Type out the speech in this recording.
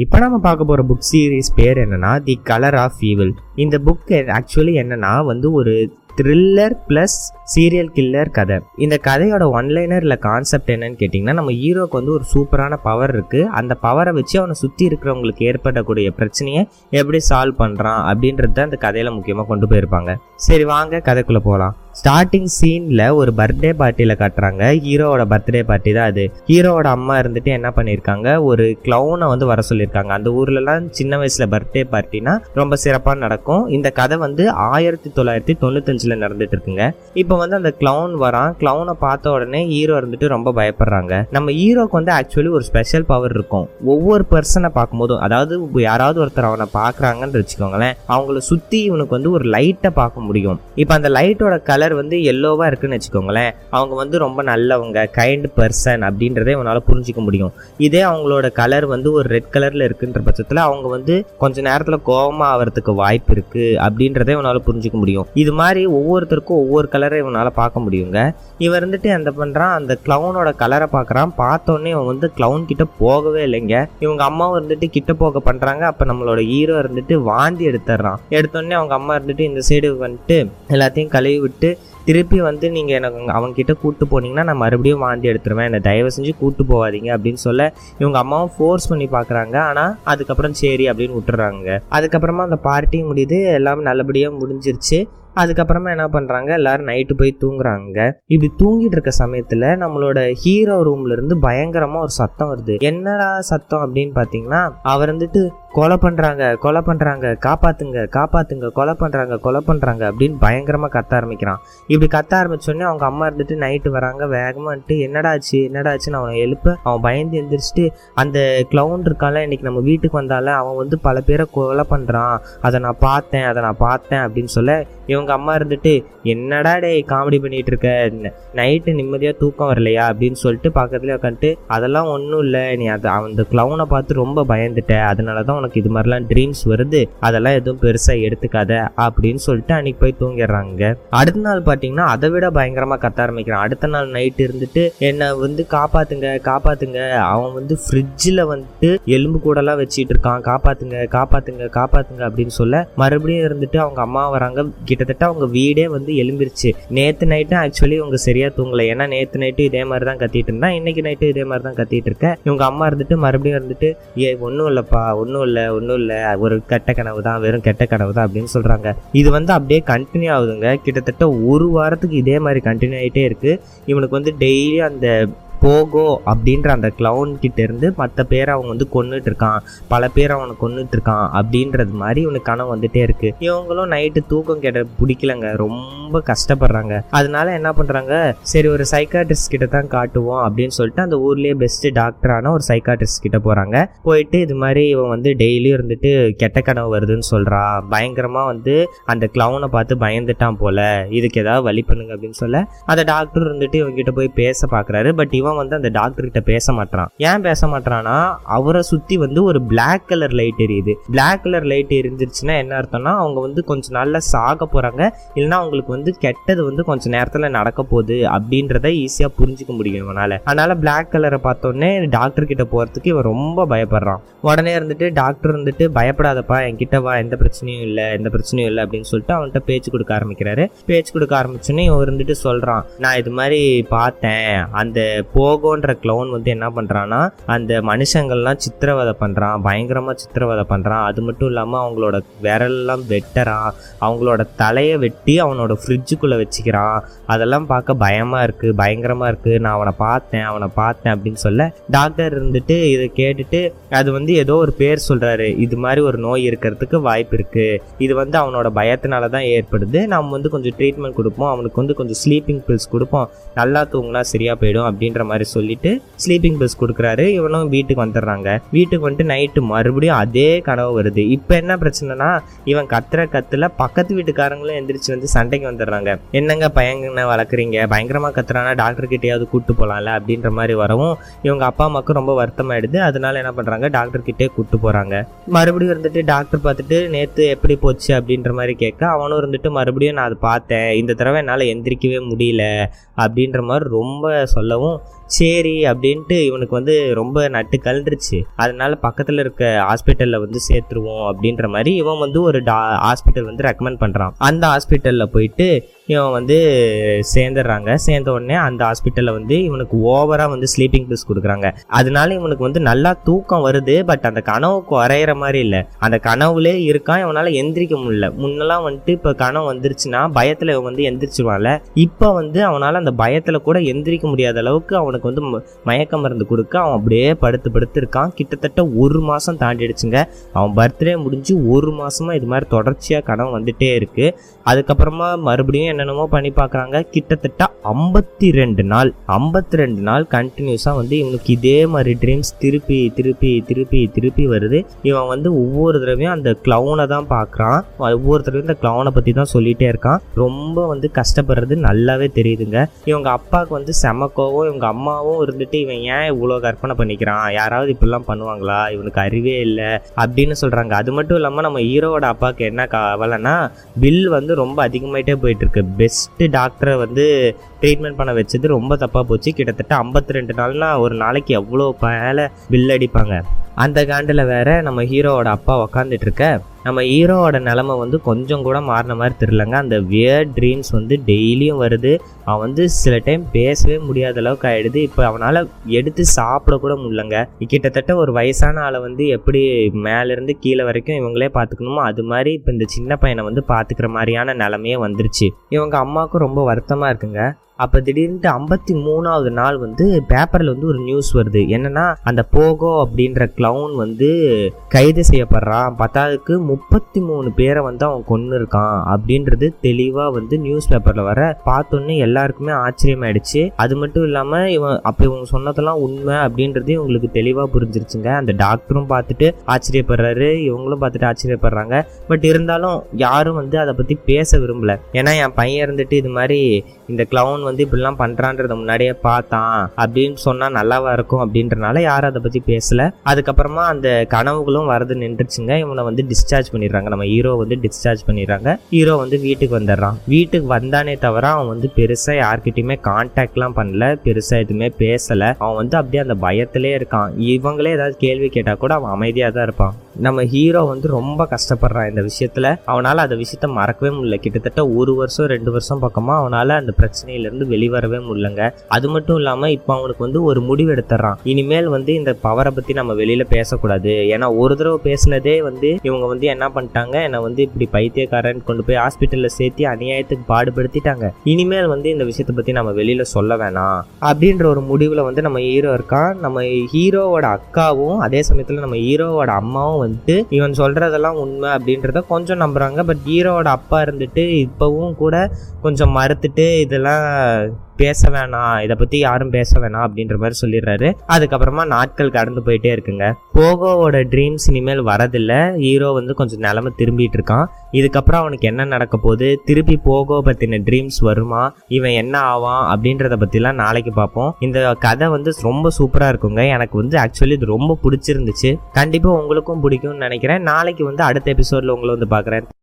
இப்போ நம்ம பார்க்க போகிற புக் சீரிஸ் பேர் என்னன்னா தி கலர் ஆஃப் ஈவில் இந்த புக் ஆக்சுவலி என்னன்னா வந்து ஒரு த்ரில்லர் ப்ளஸ் சீரியல் கில்லர் கதை. இந்த கதையோட ஒன்லைனர் இல்லை கான்செப்ட் என்னன்னு கேட்டிங்கன்னா நம்ம ஹீரோக்கு வந்து ஒரு சூப்பரான பவர் இருக்குது அந்த பவரை வச்சு அவனை சுற்றி இருக்கிறவங்களுக்கு ஏற்படக்கூடிய பிரச்சனையை எப்படி சால்வ் பண்ணுறான் அப்படின்றது தான் இந்த கதையில் முக்கியமாக கொண்டு போயிருப்பாங்க. சரி வாங்க கதைக்குள்ளே போகலாம் ஸ்டார்டிங் சீனில் ஒரு பர்த்டே பார்ட்டியில் காட்டுறாங்க. ஹீரோவோட பர்த்டே பார்ட்டி தான் அது. ஹீரோவோட அம்மா இருந்துட்டு என்ன பண்ணியிருக்காங்க? ஒரு க்ளவுனை வந்து வர சொல்லியிருக்காங்க. அந்த ஊர்லலாம் சின்ன வயசில் பர்த்டே பார்ட்டினா ரொம்ப சிறப்பாக நடக்கும். இந்த கதை வந்து ஆயிரத்தி தொள்ளாயிரத்தி தொண்ணூத்தஞ்சு தொண்ணூத்தஞ்சில் நடந்துட்டு இருக்குங்க இப்போ வந்து அந்த க்ளவுன் வரான். க்ளவுனை பார்த்த உடனே ஹீரோ இருந்துட்டு ரொம்ப பயப்படுறாங்க. நம்ம ஹீரோக்கு வந்து ஆக்சுவலி ஒரு ஸ்பெஷல் பவர் இருக்கும். ஒவ்வொரு பர்சனை பார்க்கும்போதும் அதாவது யாராவது ஒருத்தர் அவனை பார்க்குறாங்கன்னு வச்சுக்கோங்களேன் அவங்கள சுற்றி இவனுக்கு வந்து ஒரு லைட்டை பார்க்க முடியும். இப்போ அந்த லைட்டோட கலர் வந்து எல்லோவாக இருக்குன்னு வச்சுக்கோங்களேன் அவங்க வந்து ரொம்ப நல்லவங்க கைண்ட் பர்சன் அப்படின்றதே இவனால் புரிஞ்சிக்க முடியும். இதே அவங்களோட கலர் வந்து ஒரு ரெட் கலரில் இருக்குன்ற பட்சத்தில் அவங்க வந்து கொஞ்ச நேரத்தில் கோபமாக ஆகிறதுக்கு வாய்ப்பு இருக்குது அப்படின்றதே இவனால் புரிஞ்சிக்க முடியும். இது மாதிரி ஒவ்வொருத்தருக்கும் ஒவ்வொரு கலரை இவனால் பார்க்க முடியுங்க. இவன் இருந்துட்டு அந்த பண்ணுறான் அந்த க்ளவுனோட கலரை பார்க்குறான். பார்த்தோன்னே இவன் வந்து க்ளவுன் கிட்ட போகவே இல்லைங்க. இவங்க அம்மாவும் இருந்துட்டு கிட்ட போக பண்ணுறாங்க அப்போ நம்மளோட ஹீரோ இருந்துட்டு வாந்தி எடுத்துடுறான். எடுத்தோடனே அவங்க அம்மா இருந்துட்டு இந்த சைடு வந்துட்டு எல்லாத்தையும் கழுவி விட்டு திருப்பி வந்து நீங்கள் எனக்கு அவன்கிட்ட கூட்டு போனீங்கன்னா நான் மறுபடியும் வாந்தி எடுத்துருவேன். என்னை தயவு செஞ்சு கூட்டு போகாதீங்க அப்படின்னு சொல்ல இவங்க அம்மாவும் ஃபோர்ஸ் பண்ணி பார்க்குறாங்க. ஆனால் அதுக்கப்புறம் சரி அப்படின்னு விட்டுறாங்க அதுக்கப்புறமா அந்த பார்ட்டி முடியுது. எல்லாமே நல்லபடியாக முடிஞ்சிருச்சு. அதுக்கப்புறமா என்ன பண்ணுறாங்க எல்லாரும் நைட்டு போய் தூங்குறாங்க. இப்படி தூங்கிட்டு இருக்க சமயத்தில் நம்மளோட ஹீரோ ரூம்ல இருந்து பயங்கரமாக ஒரு சத்தம் வருது. என்னடா சத்தம் அப்படின்னு பார்த்தீங்கன்னா அவர் வந்துட்டு கொலை பண்ணுறாங்க கொலை பண்ணுறாங்க காப்பாற்றுங்க காப்பாற்றுங்க கொலை பண்ணுறாங்க கொலை பண்ணுறாங்க அப்படின்னு பயங்கரமாக கத்த ஆரம்பிக்கிறான். இப்படி கத்த ஆரம்பிச்சோடனே அவங்க அம்மா இருந்துட்டு நைட்டு வராங்க வேகமாக வந்துட்டு என்னடா ஆச்சு என்னடா ஆச்சுன்னு அவனை எழுப்ப. அவன் பயந்து எந்திரிச்சிட்டு அந்த க்ளவுன் இருக்கால இன்னைக்கு நம்ம வீட்டுக்கு வந்தால அவன் வந்து பல பேரை கொலை பண்ணுறான் அதை நான் பார்த்தேன் அதை நான் பார்த்தேன் அப்படின்னு சொல்ல இவங்க அம்மா இருந்துட்டு என்னடா டே காமெடி பண்ணிட்டு இருக்க? நைட்டு நிம்மதியாக தூக்கம் வரலையா? அப்படின்னு சொல்லிட்டு பக்கத்துலேயே உட்காந்துட்டு அதெல்லாம் ஒன்றும் இல்லை நீ அதை அந்த க்ளவுனை பார்த்து ரொம்ப பயந்துட்ட அதனால தான் உனக்கு இது மாதிரிலாம் ட்ரீம்ஸ் வருது அதெல்லாம் எதுவும் பெருசாக எடுத்துக்காத அப்படின்னு சொல்லிட்டு அன்னைக்கு போய் தூங்கிடுறாங்க. அடுத்த நாள் பார்த்தீங்கன்னா அதை விட பயங்கரமாக கத்த ஆரம்பிக்கிறான். அடுத்த நாள் நைட்டு இருந்துட்டு என்னை வந்து காப்பாத்துங்க காப்பாத்துங்க. அவன் வந்து ஃப்ரிட்ஜில் வந்துட்டு எலும்பு கூடலாம் வச்சுட்டு இருக்கான். காப்பாத்துங்க காப்பாத்துங்க காப்பாத்துங்க அப்படின்னு சொல்ல மறுபடியும் இருந்துட்டு அவங்க அம்மா வராங்க. கிட்டத்தட்ட அவங்க வீடே வந்து எலும்பிருச்சு. நேற்று நைட்டும் ஆக்சுவலி இவங்க சரியா தூங்கல. ஏன்னா நேற்று நைட்டு இதே மாதிரி தான் கத்திட்டு இருந்தான். இன்னைக்கு நைட்டு இதே மாதிரி தான் கத்திட்டு இருக்க. இவங்க அம்மா இருந்துட்டு மறுபடியும் இருந்துட்டு ஏ ஒன்றும் இல்லைப்பா ஒன்றும் இல்லை. ஒன்றும் இல்லை ஒரு கெட்ட கனவு தான் வெறும் கெட்ட கனவு தான் அப்படின்னு சொல்கிறாங்க இது வந்து அப்படியே கண்டினியூ ஆகுதுங்க. கிட்டத்தட்ட ஒரு வாரத்துக்கு இதே மாதிரி கண்டினியூ ஆகிட்டே இருக்கு. இவனுக்கு வந்து டெய்லி அந்த போகோ அப்படின்ற அந்த கிளவுன் கிட்டேருந்து மற்ற பேரை அவங்க வந்து கொன்னுட்டு இருக்கான் பல பேர் அவனை கொன்னுட்டு இருக்கான் அப்படின்றது மாதிரி இவனுக்கு கனவு வந்துட்டே இருக்கு. இவங்களும் நைட்டு தூக்கம் கேட்ட பிடிக்கலங்க. ரொம்ப கஷ்டப்படுறாங்க. அதனால என்ன பண்றாங்க? சரி ஒரு சைக்காட்ரிஸ்ட் கிட்ட தான் காட்டுவோம் அப்படின்னு சொல்லிட்டு அந்த ஊர்லயே பெஸ்ட் டாக்டரான ஒரு சைக்காட்ரிஸ்ட் கிட்ட போறாங்க. போயிட்டு இது மாதிரி இவன் வந்து டெய்லியும் இருந்துட்டு கெட்ட கனவு வருதுன்னு சொல்றா. பயங்கரமா வந்து அந்த கிளவுனை பார்த்து பயந்துட்டான் போல. இதுக்கு ஏதாவது வழி பண்ணுங்க அப்படின்னு சொல்ல. அந்த டாக்டர் இருந்துட்டு இவங்க கிட்ட போய் பேச பாக்குறாரு. பட் இவன் வந்து அந்த டாக்டர் கிட்ட பேச மாட்டான் ஏன் பேச மாட்டான்னா அவரை சுத்தி வந்து ஒரு பிளாக் கலர் லைட் எரியுது. பிளாக் கலர் லைட் எரிஞ்சிருச்சுன்னா என்ன அர்த்தம்னா அவங்க வந்து கொஞ்ச நாள்ல சாக போறாங்க. இல்லைன்னா அவங்களுக்கு வந்து கெட்டது வந்து கொஞ்ச நேரத்துல நடக்க போகுது அப்படின்றத ஈஸியா புரிஞ்சுக்க முடியும் இவனால. அதனால பிளாக் கலரை பார்த்தோன்னே டாக்டர் கிட்ட போறதுக்கு இவன் ரொம்ப பயப்படுறான். உடனே இருந்துட்டு டாக்டர் இருந்துட்டு பயப்படாதப்பா என்கிட்ட வா எந்த பிரச்சனையும் இல்லை எந்த பிரச்சனையும் இல்லை அப்படின்னு சொல்லிட்டு அவன்கிட்ட பேச்சு கொடுக்க ஆரம்பிக்கிறாரு. பேச்சு கொடுக்க ஆரம்பிச்சோன்னே இவன் இருந்துட்டு சொல்றான் நான் இது மாதிரி பார்த்தேன். அந்த போகோன்ற க்ளவுன் வந்து என்ன பண்ணுறான்னா அந்த மனுஷங்கள்லாம் சித்திரவதை பண்ணுறான் பயங்கரமாக சித்திரவதை பண்ணுறான் அது மட்டும் இல்லாமல் அவங்களோட விரல்லாம் வெட்டுறான் அவங்களோட தலையை வெட்டி அவனோட ஃப்ரிட்ஜுக்குள்ள வச்சுக்கிறான். அதெல்லாம் பார்க்க பயமாக இருக்குது பயங்கரமாக இருக்குது நான் அவனை பார்த்தேன் அவனை பார்த்தேன் அப்படின்னு சொல்ல டாக்டர் இருந்துட்டு இதை கேட்டுட்டு அது வந்து ஏதோ ஒரு பேர் சொல்கிறாரு இது மாதிரி ஒரு நோய் இருக்கிறதுக்கு வாய்ப்பு இருக்குது இது வந்து அவனோட பயத்தினால தான் ஏற்படுது. நம்ம வந்து கொஞ்சம் ட்ரீட்மெண்ட் கொடுப்போம். அவனுக்கு வந்து கொஞ்சம் ஸ்லீப்பிங் பில்ஸ் கொடுப்போம். நல்லா தூங்கினா சரியாக போயிடும் அப்படின்ற மாதிரி சொல்லிட்டு ஸ்லீப்பிங் பில்ஸ் கொடுக்குறாரு. இவனும் வீட்டுக்கு வந்துடுறாங்க. வீட்டுக்கு வந்துட்டு நைட்டு மறுபடியும் அதே கனவு வருது. இப்போ என்ன பிரச்சனைனா இவன் கத்துற கத்துல பக்கத்து வீட்டுக்காரங்களும் எந்திரிச்சு வந்து சண்டைக்கு வந்துடுறாங்க. என்னங்க பையங்க வளர்க்குறீங்க? பயங்கரமாக கத்துறானா? டாக்டர் கிட்டேயாவது கூட்டு போகலாம்ல அப்படின்ற மாதிரி வரவும் இவங்க அப்பா அம்மாவுக்கு ரொம்ப வருத்தமாயிடுது. அதனால என்ன பண்ணுறாங்க டாக்டர் கிட்டே கூட்டு போகிறாங்க மறுபடியும் இருந்துட்டு டாக்டர் பார்த்துட்டு நேற்று எப்படி போச்சு? அப்படின்ற மாதிரி கேட்க அவனும் இருந்துட்டு மறுபடியும் நான் அதை பார்த்தேன். இந்த தடவை என்னால் எந்திரிக்கவே முடியல. அப்படின்ற மாதிரி ரொம்ப சொல்லவும் சரி அப்படின்ட்டு இவனுக்கு வந்து ரொம்ப நட்டு கழுந்துருச்சு அதனால பக்கத்தில் இருக்க ஹாஸ்பிட்டலில் வந்து சேர்த்துருவோம் அப்படின்ற மாதிரி இவன் வந்து ஒரு டா ஹாஸ்பிட்டல் வந்து ரெக்கமெண்ட் பண்ணுறான் அந்த ஹாஸ்பிட்டலில் போயிட்டு இவன் வந்து சேர்ந்துடுறாங்க. சேர்ந்த உடனே அந்த ஹாஸ்பிட்டலில் வந்து இவனுக்கு ஓவராக வந்து ஸ்லீப்பிங் பில்ஸ் கொடுக்குறாங்க. அதனால இவனுக்கு வந்து நல்லா தூக்கம் வருது. பட் அந்த கனவுக்கு குறையிற மாதிரி இல்லை. அந்த கனவுலே இருக்கான் இவனால் எந்திரிக்க முடியல. முன்னெல்லாம் வந்துட்டு இப்போ கனவு வந்துருச்சுன்னா பயத்தில் இவன் வந்து எந்திரிச்சிருவான்ல. இப்போ வந்து அவனால் அந்த பயத்தில் கூட எந்திரிக்க முடியாத அளவுக்கு அவனுக்கு வந்து ம- மயக்க மருந்து கொடுக்க அவன் அப்படியே படுத்து படுத்து இருக்கான். கிட்டத்தட்ட ஒரு மாதம் தாண்டிடுச்சுங்க. அவன் பர்த்டே முடிஞ்சு ஒரு மாதமாக இது மாதிரி தொடர்ச்சியாக கனவு வந்துட்டே இருக்குது அதுக்கப்புறமா மறுபடியும் என்னென்னமோ பண்ணி பார்க்குறாங்க. கிட்டத்தட்ட ஐம்பத்தி ரெண்டு நாள் ஐம்பத்தி ரெண்டு நாள் கண்டினியூஸாக வந்து இவனுக்கு இதே மாதிரி ட்ரீம்ஸ் திருப்பி திருப்பி திருப்பி திருப்பி வருது. இவன் வந்து ஒவ்வொரு தடவையும் அந்த க்ளவுனை தான் பார்க்குறான். ஒவ்வொரு தடவையும் இந்த க்ளவுனை பற்றி தான் சொல்லிகிட்டே இருக்கான். ரொம்ப வந்து கஷ்டப்படுறது நல்லாவே தெரியுதுங்க. இவங்க அப்பாவுக்கு வந்து செமக்கோவும் இவங்க அம்மாவும் இருந்துட்டு இவன் ஏன் இவ்வளோ கற்பனை பண்ணிக்கிறான்? யாராவது இப்படிலாம் பண்ணுவாங்களா? இவனுக்கு அறிவே இல்லை. அப்படின்னு சொல்கிறாங்க அது மட்டும் இல்லாமல் நம்ம ஹீரோவோட அப்பாவுக்கு என்ன கவலைன்னா பில் வந்து ரொம்ப அதிகமாயிட்டே போயிட்டு இருக்கு. பெஸ்ட் டாக்டரை வந்து ட்ரீட்மெண்ட் பண்ண வச்சது ரொம்ப தப்பாக போச்சு. கிட்டத்தட்ட ஐம்பத்தி ரெண்டு நாள்னா ஒரு நாளைக்கு எவ்வளோ மேலே பில் அடிப்பாங்க. அந்த காண்டில் வேற நம்ம ஹீரோவோட அப்பா உக்காந்துட்டு இருக்க நம்ம ஹீரோவோட நிலமை வந்து கொஞ்சம் கூட மாறின மாதிரி தெரிலங்க அந்த வியர் ட்ரீம்ஸ் வந்து டெய்லியும் வருது. அவன் வந்து சில டைம் பேசவே முடியாத அளவுக்கு ஆகிடுது இப்போ அவனால் எடுத்து சாப்பிடக்கூட முடியலங்க. கிட்டத்தட்ட ஒரு வயசான ஆளை வந்து எப்படி மேலேருந்து கீழே வரைக்கும் இவங்களே பார்த்துக்கணுமோ அது மாதிரி இப்போ இந்த சின்ன பையனை வந்து பார்த்துக்கிற மாதிரியான நிலமையே வந்துருச்சு. இவங்க அம்மாவுக்கும் ரொம்ப வருத்தமாக இருக்குங்க. அப்போ திடீர்னு ஐம்பத்தி மூணாவது நாள் வந்து பேப்பரில் வந்து ஒரு நியூஸ் வருது. என்னன்னா அந்த போகோ அப்படின்ற க்ளவுன் வந்து கைது செய்யப்படுறான். பத்தாவதுக்கு முப்பத்தி மூணு பேரை வந்து அவன் கொன்று இருக்கான் அப்படின்றது தெளிவாக வந்து நியூஸ் பேப்பரில் வர பார்த்தோன்னே எல்லாருக்குமே ஆச்சரியமாயிடுச்சு. அது மட்டும் இல்லாமல் இவன் அப்போ இவங்க சொன்னதெல்லாம் உண்மை அப்படின்றது இவங்களுக்கு தெளிவாக புரிஞ்சிருச்சுங்க. அந்த டாக்டரும் பார்த்துட்டு ஆச்சரியப்படுறாரு இவங்களும் பார்த்துட்டு ஆச்சரியப்படுறாங்க. பட் இருந்தாலும் யாரும் வந்து அதை பற்றி பேச விரும்பல. ஏன்னா என் பையன் இருந்துட்டு இது மாதிரி இந்த க்ளவுன் வந்து இப்படிலாம் பண்ணுறான்றத முன்னாடியே பார்த்தான். அப்படின்னு சொன்னால் நல்லாவா இருக்கும் அப்படின்றனால யாரும் அதை பற்றி பேசல. அதுக்கப்புறமா அந்த கனவுகளும் வரது நின்றுச்சுங்க. இவனை வந்து டிஸ்சார்ஜ் பண்ணிடுறாங்க. நம்ம ஹீரோ வந்து டிஸ்சார்ஜ் பண்ணிடுறாங்க. ஹீரோ வந்து வீட்டுக்கு வந்துடுறான். வீட்டுக்கு வந்தானே தவிர அவன் வந்து பெருசாக யார்கிட்டயுமே கான்டாக்ட்லாம் பண்ணல. பெருசாக எதுவுமே பேசலை. அவன் வந்து அப்படியே அந்த பயத்திலே இருக்கான். இவங்களே ஏதாவது கேள்வி கேட்டால் கூட அவன் அமைதியாக தான் இருப்பான். நம்ம ஹீரோ வந்து ரொம்ப கஷ்டப்படுறான் இந்த விஷயத்துல. அவனால அந்த விஷயத்த மறக்கவே முடியல. கிட்டத்தட்ட ஒரு வருஷம் ரெண்டு வருஷம் பக்கமா அவனால அந்த பிரச்சனையிலேருந்து வெளிவரவே முடியலங்க. அது மட்டும் இல்லாம இப்போ அவனுக்கு வந்து ஒரு முடிவு எடுத்துறான். இனிமேல் வந்து இந்த பவரை பத்தி நம்ம வெளியில பேசக்கூடாது. ஏன்னா ஒரு தடவை பேசினதே வந்து இவங்க வந்து என்ன பண்ணிட்டாங்க? என்னை வந்து இப்படி பைத்தியக்காரன் கொண்டு போய் ஹாஸ்பிட்டல்ல சேர்த்து அநியாயத்துக்கு பாடுபடுத்திட்டாங்க. இனிமேல் வந்து இந்த விஷயத்தை பத்தி நம்ம வெளியில சொல்ல வேணாம். அப்படின்ற ஒரு முடிவுல வந்து நம்ம ஹீரோ இருக்கான் நம்ம ஹீரோவோட அக்காவும் அதே சமயத்துல நம்ம ஹீரோவோட அம்மாவும் வந்துட்டு இவன் சொல்றதெல்லாம் உண்மை அப்படின்றத கொஞ்சம் நம்புறாங்க. பட் ஹீரோவோட அப்பா இருந்துட்டு இப்பவும் கூட கொஞ்சம் மறுத்துட்டு இதெல்லாம் பேச வேணாம் இதை பத்தி யாரும் பேச வேணாம் அப்படின்ற மாதிரி சொல்லிடுறாரு. அதுக்கப்புறமா நாட்கள் கடந்து போயிட்டே இருக்குங்க. போகோவோட ட்ரீம்ஸ் இனிமேல் வரதில்ல. ஹீரோ வந்து கொஞ்சம் நிலமை திரும்பிட்டு இருக்கான். இதுக்கப்புறம் அவனுக்கு என்ன நடக்க போகுது? திருப்பி போகோ பத்தின ட்ரீம்ஸ் வருமா? இவன் என்ன ஆவான் அப்படின்றத பத்திலாம் நாளைக்கு பார்ப்போம். இந்த கதை வந்து ரொம்ப சூப்பரா இருக்குங்க. எனக்கு வந்து ஆக்சுவலி இது ரொம்ப பிடிச்சிருந்துச்சு. கண்டிப்பா உங்களுக்கும் பிடிக்கும்னு நினைக்கிறேன். நாளைக்கு வந்து அடுத்த எபிசோட்ல உங்களை வந்து பார்க்குறேன்.